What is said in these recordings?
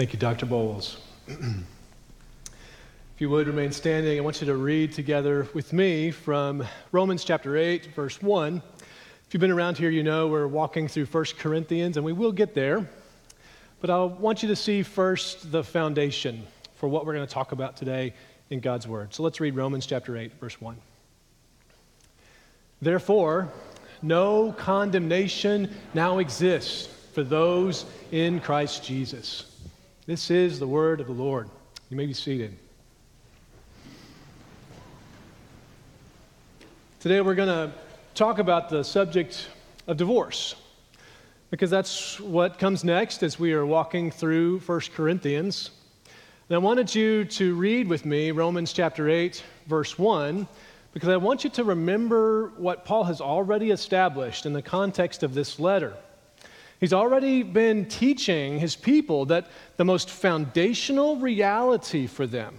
Thank you, Dr. Bowles. if you would remain standing, I want you to read together with me from Romans chapter 8, verse 1. If you've been around here, you know we're walking through 1 Corinthians, and we will get there. But I want you to see first the foundation for what we're going to talk about today in God's Word. So let's read Romans chapter 8, verse 1. Therefore, no condemnation now exists for those in Christ Jesus. This is the word of the Lord. You may be seated. Today we're going to talk about the subject of divorce because that's what comes next as we are walking through 1 Corinthians. And I wanted you to read with me Romans chapter 8, verse 1, because I want you to remember what Paul has already established in the context of this letter. He's already been teaching his people that the most foundational reality for them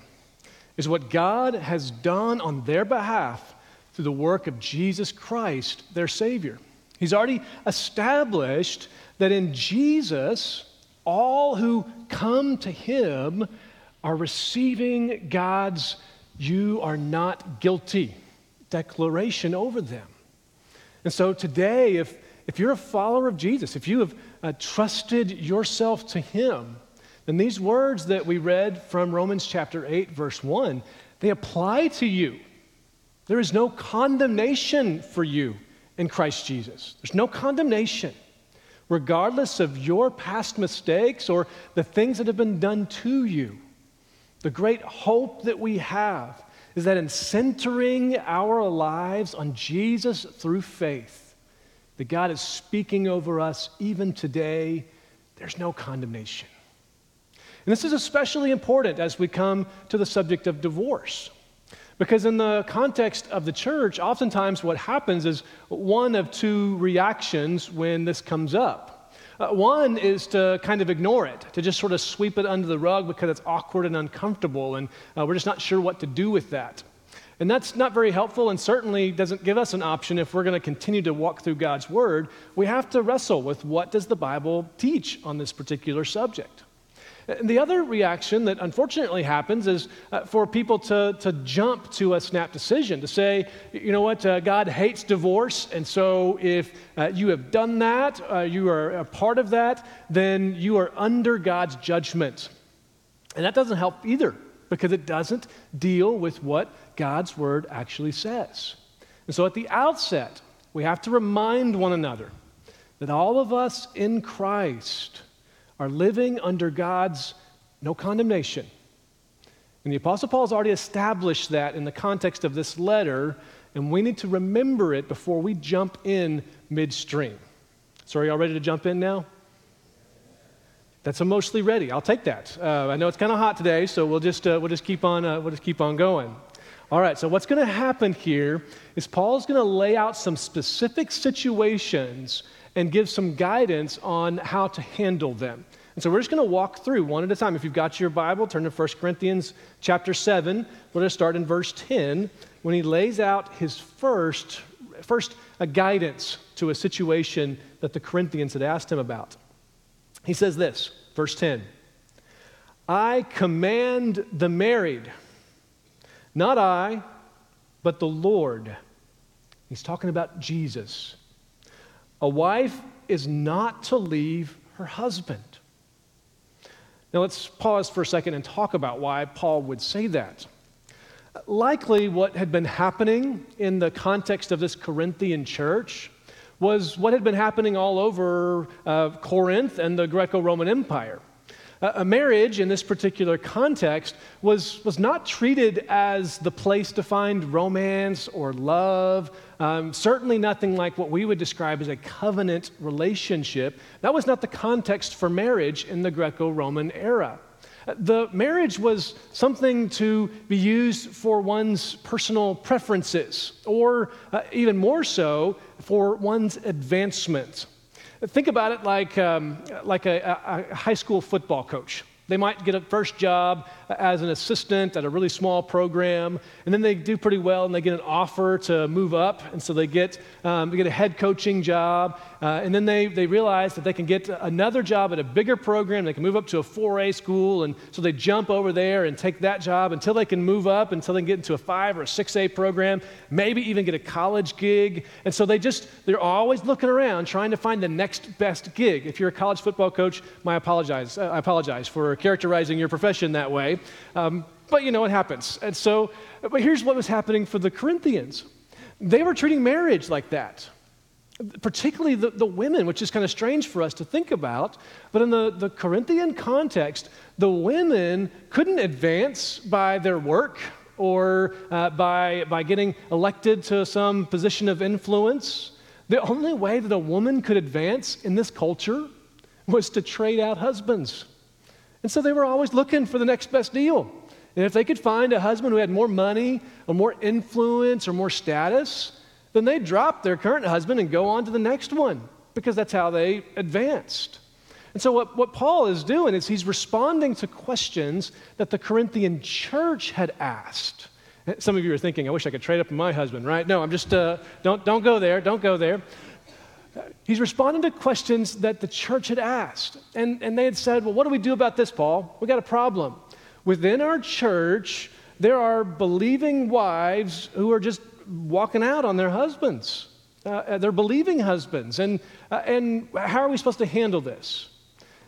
is what God has done on their behalf through the work of Jesus Christ, their Savior. He's already established that in Jesus, all who come to Him are receiving God's you are not guilty declaration over them. And so today, if if you're a follower of Jesus, if you have uh, trusted yourself to Him, then these words that we read from Romans chapter 8, verse 1, they apply to you. There is no condemnation for you in Christ Jesus. There's no condemnation, regardless of your past mistakes or the things that have been done to you. The great hope that we have is that in centering our lives on Jesus through faith, that God is speaking over us even today, there's no condemnation. And this is especially important as we come to the subject of divorce. Because in the context of the church, oftentimes what happens is one of two reactions when this comes up. Uh, one is to kind of ignore it, to just sort of sweep it under the rug because it's awkward and uncomfortable, and uh, we're just not sure what to do with that. And that's not very helpful and certainly doesn't give us an option if we're going to continue to walk through God's Word. We have to wrestle with what does the Bible teach on this particular subject. And the other reaction that unfortunately happens is uh, for people to, to jump to a snap decision, to say, you know what, uh, God hates divorce, and so if uh, you have done that, uh, you are a part of that, then you are under God's judgment. And that doesn't help either because it doesn't deal with what God's word actually says. And so at the outset, we have to remind one another that all of us in Christ are living under God's no condemnation. And the Apostle Paul has already established that in the context of this letter, and we need to remember it before we jump in midstream. So, are y'all ready to jump in now? That's emotionally ready. I'll take that. Uh, I know it's kind of hot today, so we'll just, uh, we'll just, keep, on, uh, we'll just keep on going. All right, so what's going to happen here is Paul's going to lay out some specific situations and give some guidance on how to handle them. And so we're just going to walk through one at a time. If you've got your Bible, turn to 1 Corinthians chapter 7. We're going to start in verse 10 when he lays out his first, first a guidance to a situation that the Corinthians had asked him about. He says this, verse 10 I command the married, not I, but the Lord. He's talking about Jesus. A wife is not to leave her husband. Now let's pause for a second and talk about why Paul would say that. Likely, what had been happening in the context of this Corinthian church was what had been happening all over uh, Corinth and the Greco Roman Empire. A marriage in this particular context was, was not treated as the place to find romance or love, um, certainly nothing like what we would describe as a covenant relationship. That was not the context for marriage in the Greco Roman era. The marriage was something to be used for one's personal preferences, or uh, even more so, for one's advancement. Think about it like, um, like a, a, high school football coach. They might get a first job as an assistant at a really small program, and then they do pretty well and they get an offer to move up, and so they get, um, they get a head coaching job. Uh, and then they, they realize that they can get another job at a bigger program. They can move up to a 4A school. And so they jump over there and take that job until they can move up, until they can get into a 5 or a 6A program, maybe even get a college gig. And so they just, they're always looking around trying to find the next best gig. If you're a college football coach, my apologize. Uh, I apologize for characterizing your profession that way. Um, but you know, it happens. And so, but here's what was happening for the Corinthians they were treating marriage like that particularly the, the women, which is kind of strange for us to think about. But in the, the Corinthian context, the women couldn't advance by their work or uh, by, by getting elected to some position of influence. The only way that a woman could advance in this culture was to trade out husbands. And so they were always looking for the next best deal. And if they could find a husband who had more money or more influence or more status, then they drop their current husband and go on to the next one because that's how they advanced. And so, what, what Paul is doing is he's responding to questions that the Corinthian church had asked. Some of you are thinking, I wish I could trade up my husband, right? No, I'm just, uh, don't, don't go there, don't go there. He's responding to questions that the church had asked. And, and they had said, Well, what do we do about this, Paul? We got a problem. Within our church, there are believing wives who are just walking out on their husbands. Uh, uh, they're believing husbands. And, uh, and how are we supposed to handle this?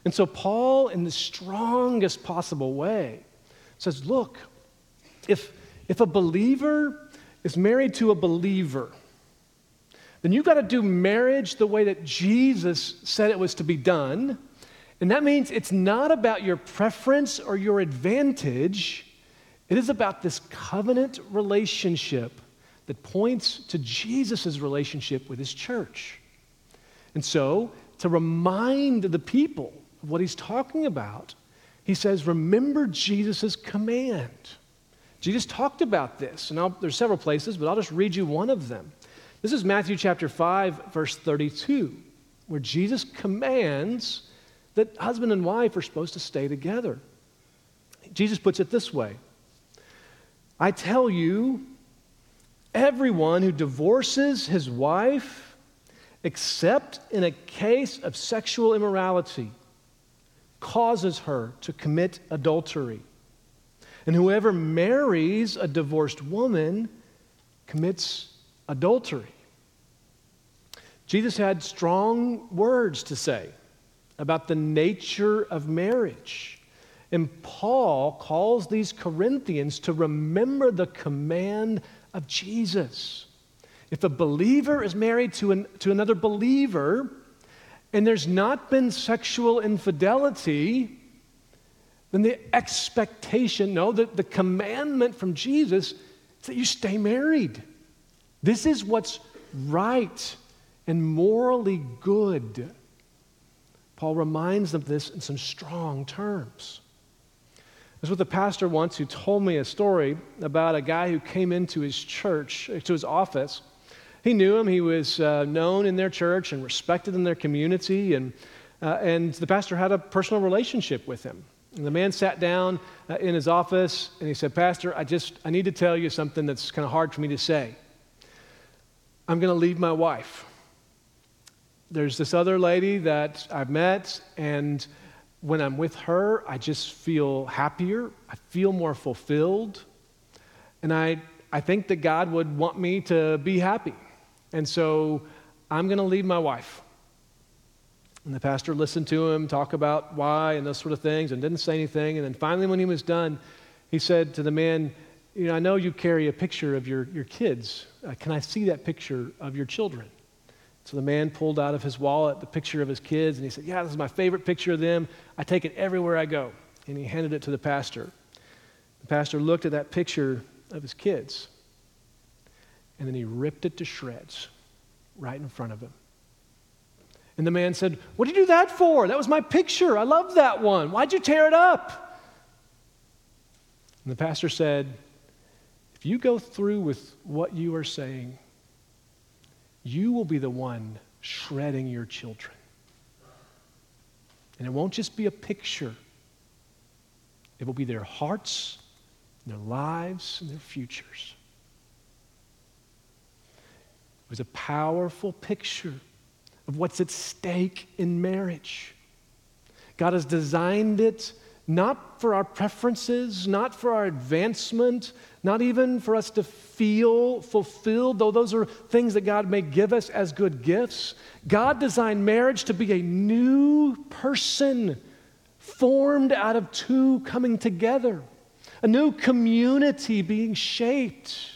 And so, Paul, in the strongest possible way, says, Look, if, if a believer is married to a believer, then you've got to do marriage the way that Jesus said it was to be done. And that means it's not about your preference or your advantage, it is about this covenant relationship that points to Jesus' relationship with his church. And so, to remind the people of what he's talking about, he says, Remember Jesus' command. Jesus talked about this, and I'll, there's several places, but I'll just read you one of them. This is Matthew chapter 5, verse 32, where Jesus commands that husband and wife are supposed to stay together. Jesus puts it this way I tell you, Everyone who divorces his wife, except in a case of sexual immorality, causes her to commit adultery. And whoever marries a divorced woman commits adultery. Jesus had strong words to say about the nature of marriage. And Paul calls these Corinthians to remember the command of Jesus. If a believer is married to, an, to another believer and there's not been sexual infidelity, then the expectation, no, the, the commandment from Jesus is that you stay married. This is what's right and morally good. Paul reminds them of this in some strong terms. This what the pastor once who told me a story about a guy who came into his church, to his office. He knew him, he was uh, known in their church and respected in their community, and, uh, and the pastor had a personal relationship with him. And the man sat down uh, in his office and he said, Pastor, I just, I need to tell you something that's kind of hard for me to say. I'm going to leave my wife. There's this other lady that I've met, and when I'm with her, I just feel happier. I feel more fulfilled. And I, I think that God would want me to be happy. And so I'm going to leave my wife. And the pastor listened to him talk about why and those sort of things and didn't say anything. And then finally, when he was done, he said to the man, You know, I know you carry a picture of your, your kids. Uh, can I see that picture of your children? So the man pulled out of his wallet the picture of his kids and he said, Yeah, this is my favorite picture of them. I take it everywhere I go. And he handed it to the pastor. The pastor looked at that picture of his kids and then he ripped it to shreds right in front of him. And the man said, What did you do that for? That was my picture. I love that one. Why'd you tear it up? And the pastor said, If you go through with what you are saying, you will be the one shredding your children. And it won't just be a picture, it will be their hearts, their lives, and their futures. It was a powerful picture of what's at stake in marriage. God has designed it not for our preferences, not for our advancement, not even for us to feel fulfilled, though those are things that God may give us as good gifts. God designed marriage to be a new person formed out of two coming together, a new community being shaped.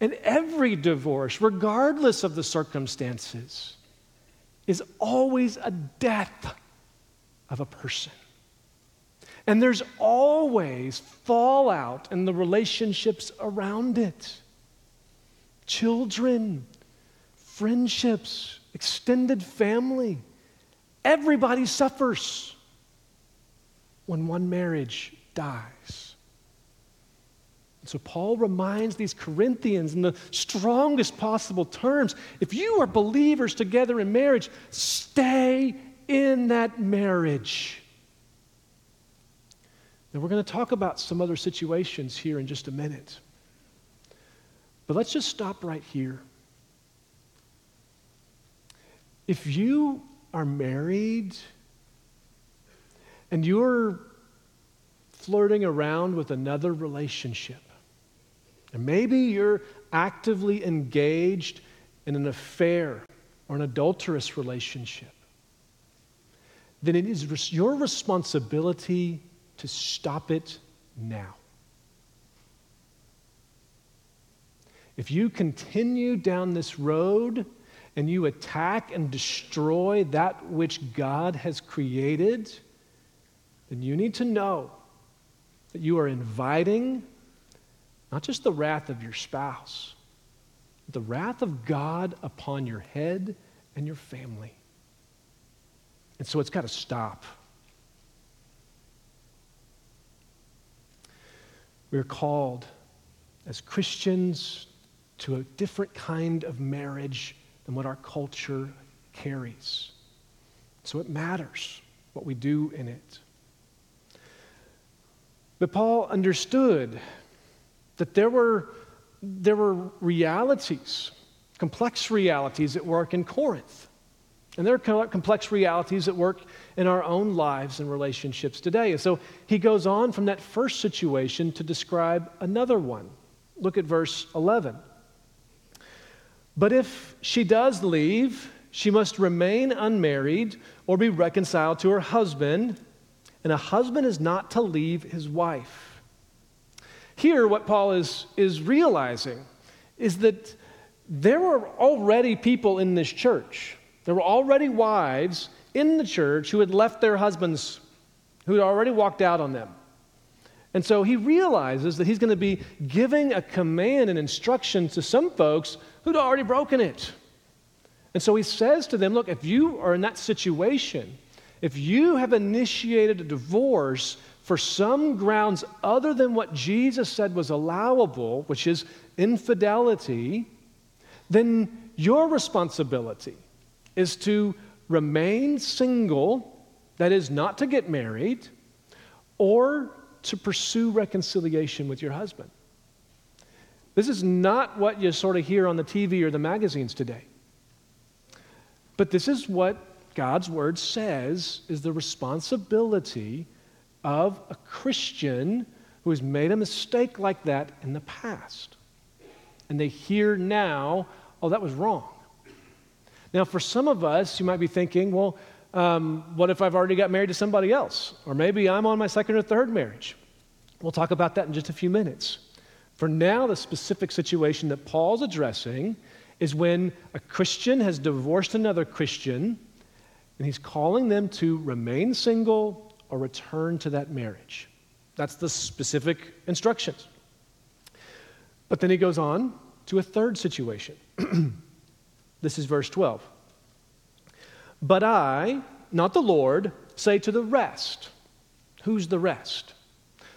And every divorce, regardless of the circumstances, is always a death of a person. And there's always fallout in the relationships around it children, friendships, extended family. Everybody suffers when one marriage dies. And so Paul reminds these Corinthians in the strongest possible terms if you are believers together in marriage, stay in that marriage. Now, we're going to talk about some other situations here in just a minute. But let's just stop right here. If you are married and you're flirting around with another relationship, and maybe you're actively engaged in an affair or an adulterous relationship, then it is your responsibility to stop it now. If you continue down this road and you attack and destroy that which God has created, then you need to know that you are inviting not just the wrath of your spouse, but the wrath of God upon your head and your family. And so it's got to stop. We're called as Christians to a different kind of marriage than what our culture carries. So it matters what we do in it. But Paul understood that there were, there were realities, complex realities at work in Corinth. And there are complex realities at work in our own lives and relationships today. And so he goes on from that first situation to describe another one. Look at verse 11. But if she does leave, she must remain unmarried or be reconciled to her husband, and a husband is not to leave his wife. Here, what Paul is, is realizing is that there were already people in this church, there were already wives in the church who had left their husbands, who had already walked out on them. And so he realizes that he's going to be giving a command and instruction to some folks who'd already broken it. And so he says to them, Look, if you are in that situation, if you have initiated a divorce for some grounds other than what Jesus said was allowable, which is infidelity, then your responsibility is to remain single, that is, not to get married, or to pursue reconciliation with your husband. This is not what you sort of hear on the TV or the magazines today. But this is what God's word says is the responsibility of a Christian who has made a mistake like that in the past. And they hear now, oh, that was wrong. Now, for some of us, you might be thinking, well, um, what if I've already got married to somebody else? Or maybe I'm on my second or third marriage. We'll talk about that in just a few minutes. For now, the specific situation that Paul's addressing is when a Christian has divorced another Christian, and he's calling them to remain single or return to that marriage. That's the specific instructions. But then he goes on to a third situation. This is verse 12. But I, not the Lord, say to the rest. Who's the rest?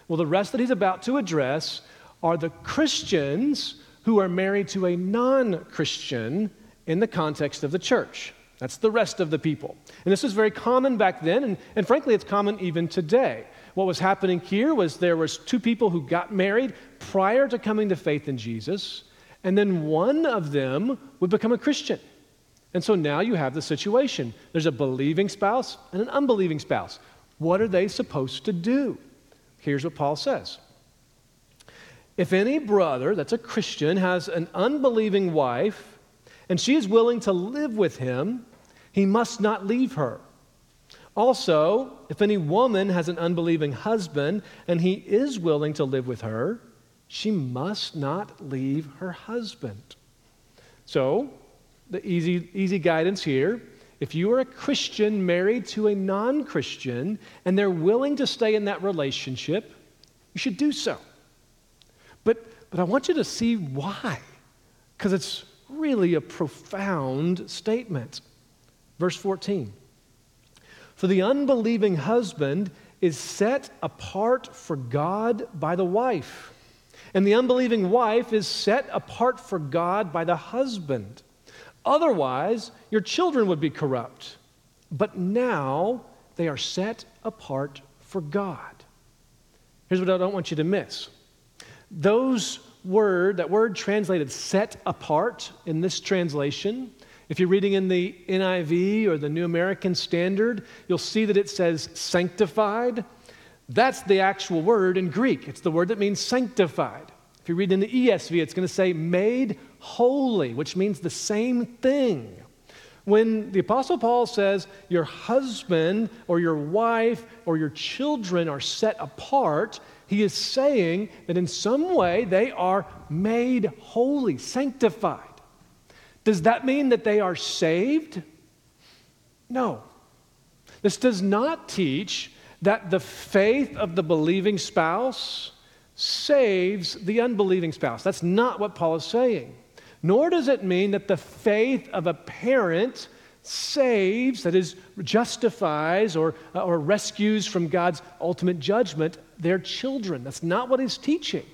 Well, the rest that he's about to address are the Christians who are married to a non Christian in the context of the church. That's the rest of the people. And this was very common back then, and, and frankly, it's common even today. What was happening here was there was two people who got married prior to coming to faith in Jesus, and then one of them would become a Christian. And so now you have the situation there's a believing spouse and an unbelieving spouse. What are they supposed to do? Here's what Paul says If any brother that's a Christian has an unbelieving wife and she is willing to live with him, he must not leave her. Also, if any woman has an unbelieving husband and he is willing to live with her, she must not leave her husband. So, the easy, easy guidance here if you are a Christian married to a non Christian and they're willing to stay in that relationship, you should do so. But, but I want you to see why, because it's really a profound statement. Verse 14 For the unbelieving husband is set apart for God by the wife, and the unbelieving wife is set apart for God by the husband. Otherwise, your children would be corrupt. But now they are set apart for God. Here's what I don't want you to miss. Those word, that word translated set apart in this translation, if you're reading in the NIV or the New American Standard, you'll see that it says sanctified. That's the actual word in Greek. It's the word that means sanctified. If you read in the ESV, it's going to say made holy, which means the same thing. When the Apostle Paul says your husband or your wife or your children are set apart, he is saying that in some way they are made holy, sanctified. Does that mean that they are saved? No. This does not teach that the faith of the believing spouse saves the unbelieving spouse. That's not what Paul is saying. Nor does it mean that the faith of a parent saves, that is, justifies or, uh, or rescues from God's ultimate judgment their children. That's not what he's teaching.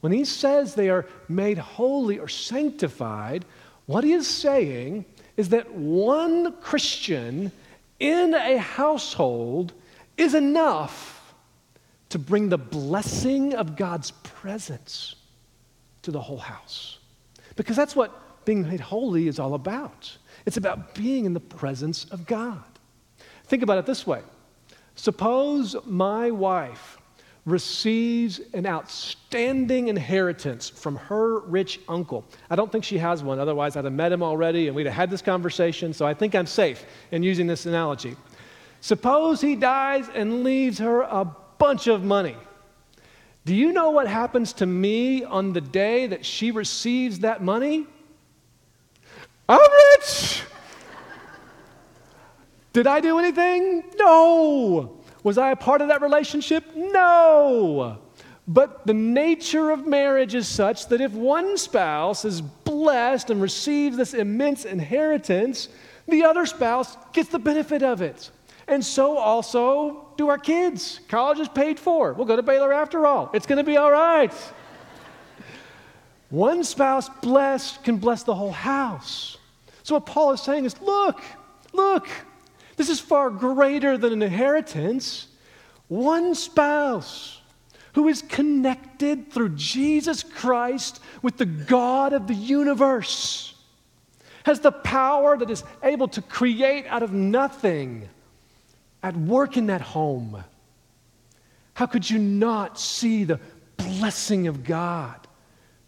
When he says they are made holy or sanctified, what he is saying is that one Christian in a household is enough to bring the blessing of God's presence to the whole house. Because that's what being made holy is all about. It's about being in the presence of God. Think about it this way Suppose my wife receives an outstanding inheritance from her rich uncle. I don't think she has one, otherwise, I'd have met him already and we'd have had this conversation, so I think I'm safe in using this analogy. Suppose he dies and leaves her a bunch of money. Do you know what happens to me on the day that she receives that money? I'm rich. Did I do anything? No. Was I a part of that relationship? No. But the nature of marriage is such that if one spouse is blessed and receives this immense inheritance, the other spouse gets the benefit of it. And so also do our kids. College is paid for. We'll go to Baylor after all. It's going to be all right. One spouse blessed can bless the whole house. So, what Paul is saying is look, look, this is far greater than an inheritance. One spouse who is connected through Jesus Christ with the God of the universe has the power that is able to create out of nothing at work in that home. How could you not see the blessing of God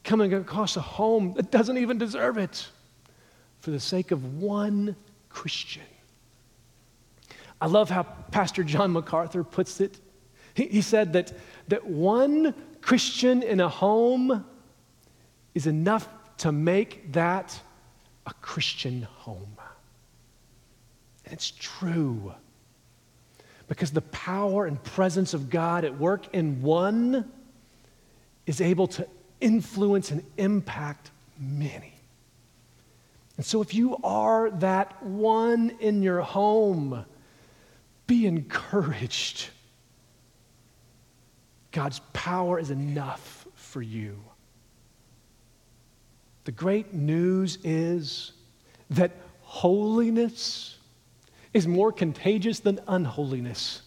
coming across a home that doesn't even deserve it for the sake of one Christian? I love how Pastor John MacArthur puts it. He, he said that, that one Christian in a home is enough to make that a Christian home. And it's true. Because the power and presence of God at work in one is able to influence and impact many. And so, if you are that one in your home, be encouraged. God's power is enough for you. The great news is that holiness is more contagious than unholiness.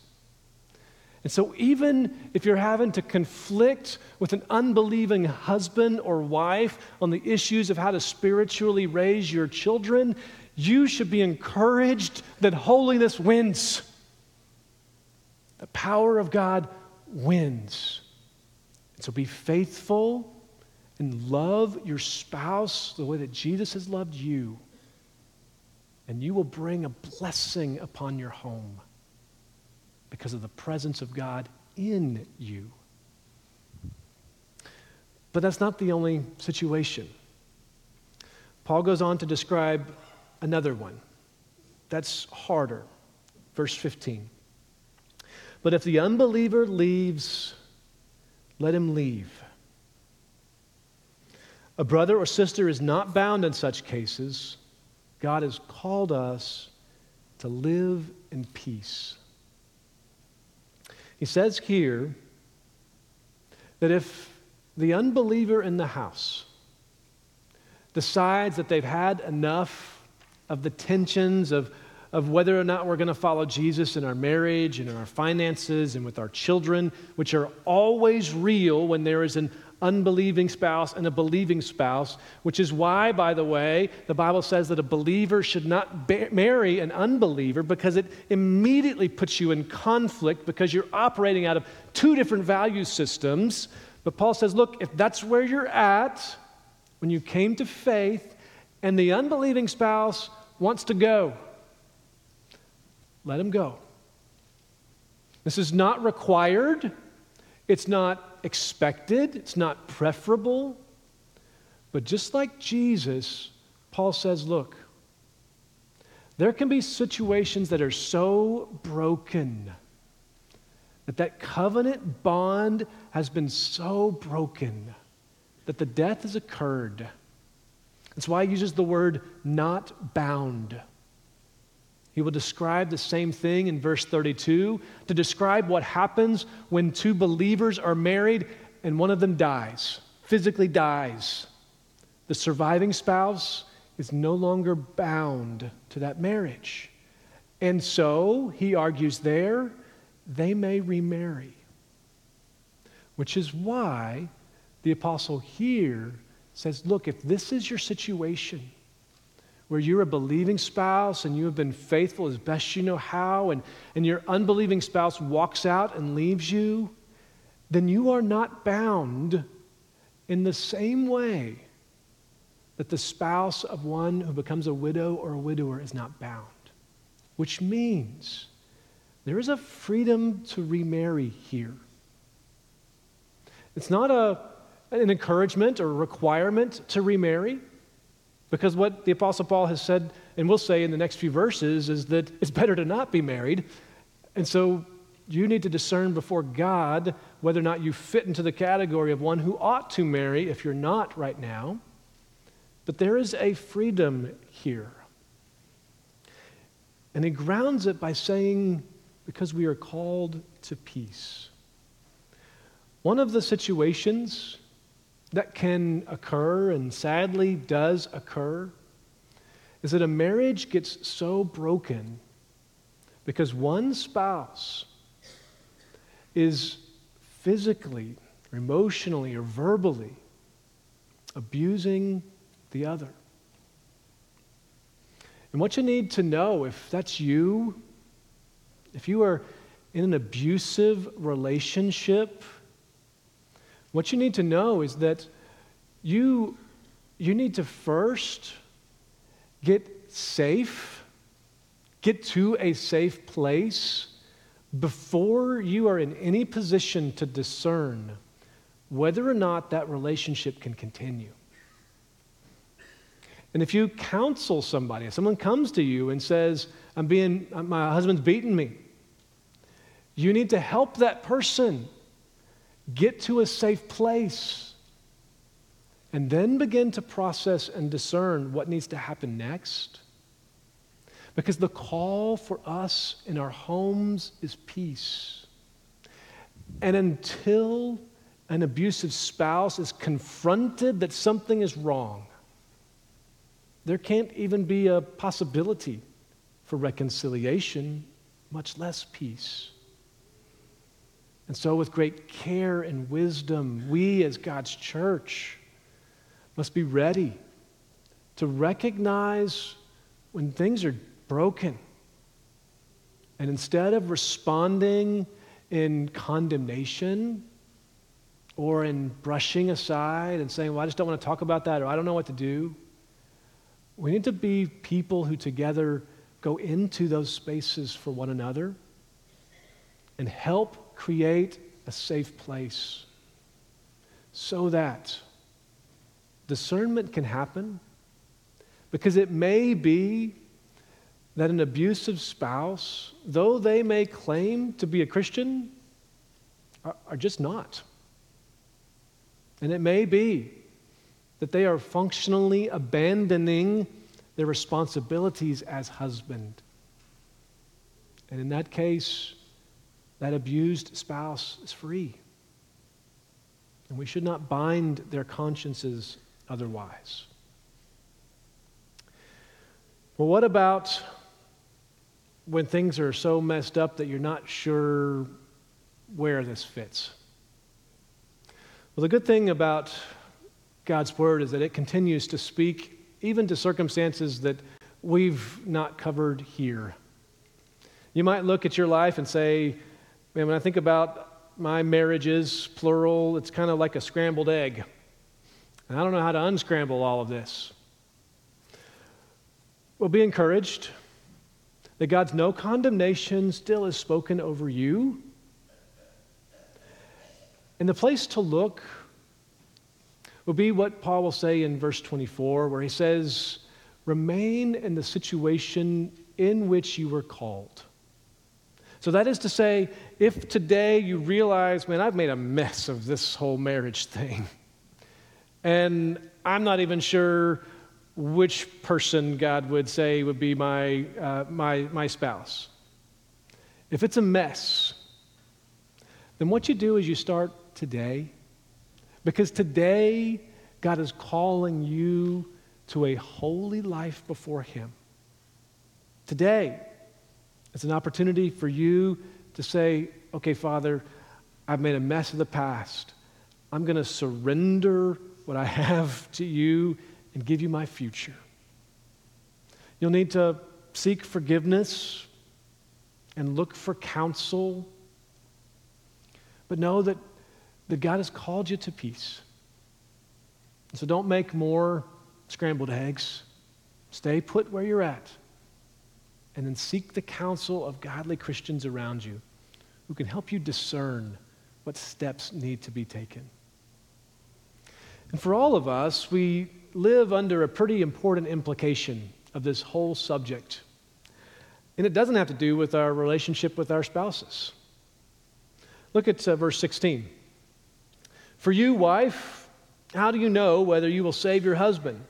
And so, even if you're having to conflict with an unbelieving husband or wife on the issues of how to spiritually raise your children, you should be encouraged that holiness wins. The power of God wins. And so be faithful and love your spouse the way that Jesus has loved you. And you will bring a blessing upon your home because of the presence of God in you. But that's not the only situation. Paul goes on to describe another one that's harder. Verse 15. But if the unbeliever leaves, let him leave. A brother or sister is not bound in such cases. God has called us to live in peace. He says here that if the unbeliever in the house decides that they've had enough of the tensions of, of whether or not we're going to follow Jesus in our marriage and in our finances and with our children, which are always real when there is an unbelieving spouse and a believing spouse, which is why, by the way, the Bible says that a believer should not marry an unbeliever because it immediately puts you in conflict because you're operating out of two different value systems. But Paul says, look, if that's where you're at when you came to faith and the unbelieving spouse wants to go, let him go. This is not required. It's not expected, it's not preferable. But just like Jesus, Paul says, look, there can be situations that are so broken that that covenant bond has been so broken that the death has occurred. That's why he uses the word not bound. He will describe the same thing in verse 32 to describe what happens when two believers are married and one of them dies, physically dies. The surviving spouse is no longer bound to that marriage. And so, he argues there, they may remarry. Which is why the apostle here says, Look, if this is your situation, where you're a believing spouse and you have been faithful as best you know how, and, and your unbelieving spouse walks out and leaves you, then you are not bound in the same way that the spouse of one who becomes a widow or a widower is not bound. Which means there is a freedom to remarry here. It's not a, an encouragement or requirement to remarry. Because what the Apostle Paul has said, and will say in the next few verses, is that it's better to not be married. And so you need to discern before God whether or not you fit into the category of one who ought to marry if you're not right now. But there is a freedom here. And he grounds it by saying, because we are called to peace. One of the situations that can occur and sadly does occur is that a marriage gets so broken because one spouse is physically or emotionally or verbally abusing the other. And what you need to know, if that's you, if you are in an abusive relationship, what you need to know is that you, you need to first get safe, get to a safe place before you are in any position to discern whether or not that relationship can continue. And if you counsel somebody, if someone comes to you and says, I'm being, my husband's beating me, you need to help that person Get to a safe place. And then begin to process and discern what needs to happen next. Because the call for us in our homes is peace. And until an abusive spouse is confronted that something is wrong, there can't even be a possibility for reconciliation, much less peace. And so, with great care and wisdom, we as God's church must be ready to recognize when things are broken, and instead of responding in condemnation or in brushing aside and saying, Well, I just don't want to talk about that or I don't know what to do, we need to be people who together go into those spaces for one another and help create a safe place so that discernment can happen. Because it may be that an abusive spouse, though they may claim to be a Christian, are, are just not. And it may be that they are functionally abandoning their responsibilities as husband. And in that case, that abused spouse is free. And we should not bind their consciences otherwise. Well, what about when things are so messed up that you're not sure where this fits? Well, the good thing about God's Word is that it continues to speak even to circumstances that we've not covered here. You might look at your life and say, man, when I think about my marriages, plural, it's kind of like a scrambled egg. And I don't know how to unscramble all of this. Well, be encouraged that God's no condemnation still is spoken over you. And the place to look will be what Paul will say in verse 24, where he says, Remain in the situation in which you were called. So that is to say, if today you realize, man, I've made a mess of this whole marriage thing, and I'm not even sure which person God would say would be my, uh, my, my spouse. If it's a mess, then what you do is you start today. Because today, God is calling you to a holy life before Him. Today, it's an opportunity for you to say, okay, Father, I've made a mess of the past. I'm going to surrender what I have to you and give you my future. You'll need to seek forgiveness and look for counsel. But know that, that God has called you to peace. So don't make more scrambled eggs. Stay put where you're at and then seek the counsel of godly Christians around you who can help you discern what steps need to be taken. And for all of us, we live under a pretty important implication of this whole subject. And it doesn't have to do with our relationship with our spouses. Look at uh, verse 16. For you, wife, how do you know whether you will save your husband?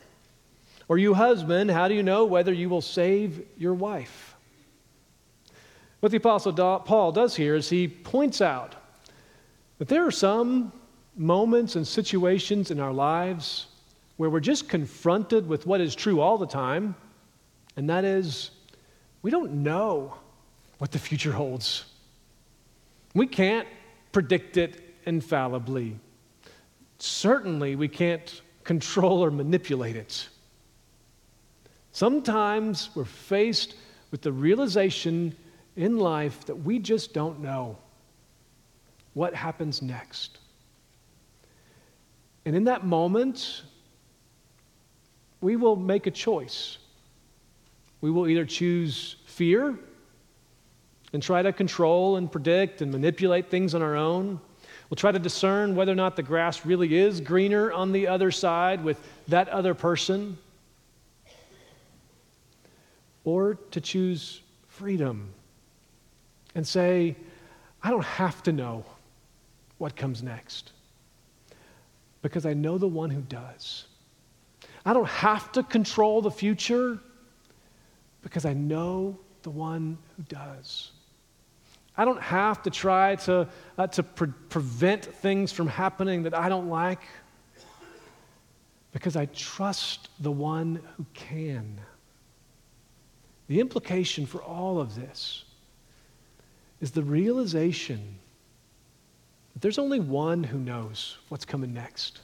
Or you, husband, how do you know whether you will save your wife? What the Apostle Paul does here is he points out that there are some moments and situations in our lives where we're just confronted with what is true all the time, and that is we don't know what the future holds. We can't predict it infallibly. Certainly, we can't control or manipulate it. Sometimes we're faced with the realization in life that we just don't know what happens next. And in that moment, we will make a choice. We will either choose fear and try to control and predict and manipulate things on our own. We'll try to discern whether or not the grass really is greener on the other side with that other person or to choose freedom and say, I don't have to know what comes next because I know the one who does. I don't have to control the future because I know the one who does. I don't have to try to, uh, to pre- prevent things from happening that I don't like because I trust the one who can. The implication for all of this is the realization that there's only one who knows what's coming next.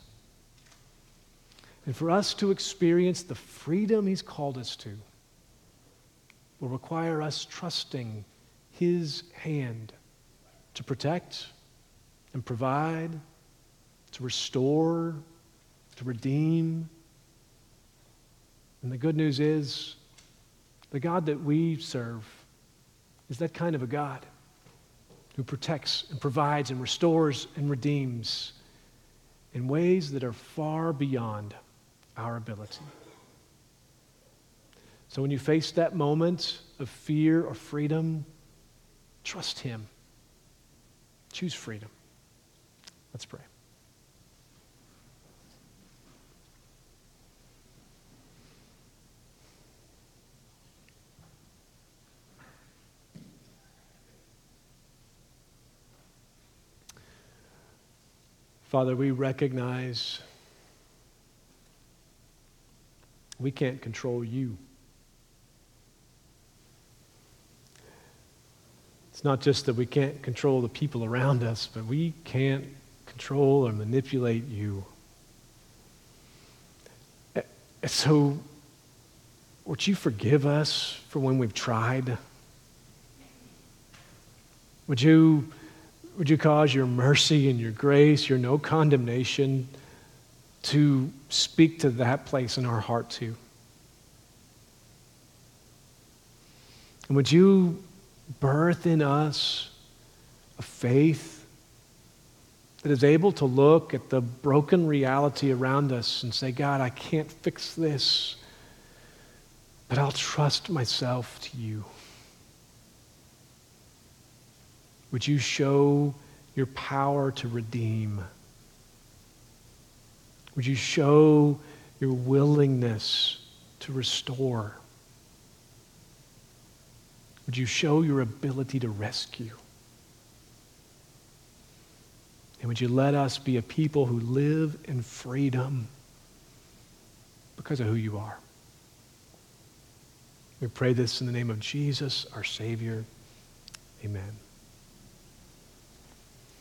And for us to experience the freedom he's called us to, will require us trusting His hand to protect and provide, to restore, to redeem. And the good news is the God that we serve is that kind of a God who protects and provides and restores and redeems in ways that are far beyond our ability. So when you face that moment of fear or freedom, trust Him. Choose freedom. Let's pray. Father, we recognize we can't control you. It's not just that we can't control the people around us, but we can't control or manipulate you. Eh, so, would you forgive us for when we've tried? Would you would you cause your mercy and your grace, your no condemnation, to speak to that place in our heart too? And would you birth in us a faith that is able to look at the broken reality around us and say, God, I can't fix this, but I'll trust myself to you. Would you show your power to redeem? Would you show your willingness to restore? Would you show your ability to rescue? And would you let us be a people who live in freedom because of who you are? We pray this in the name of Jesus, our Savior. Amen.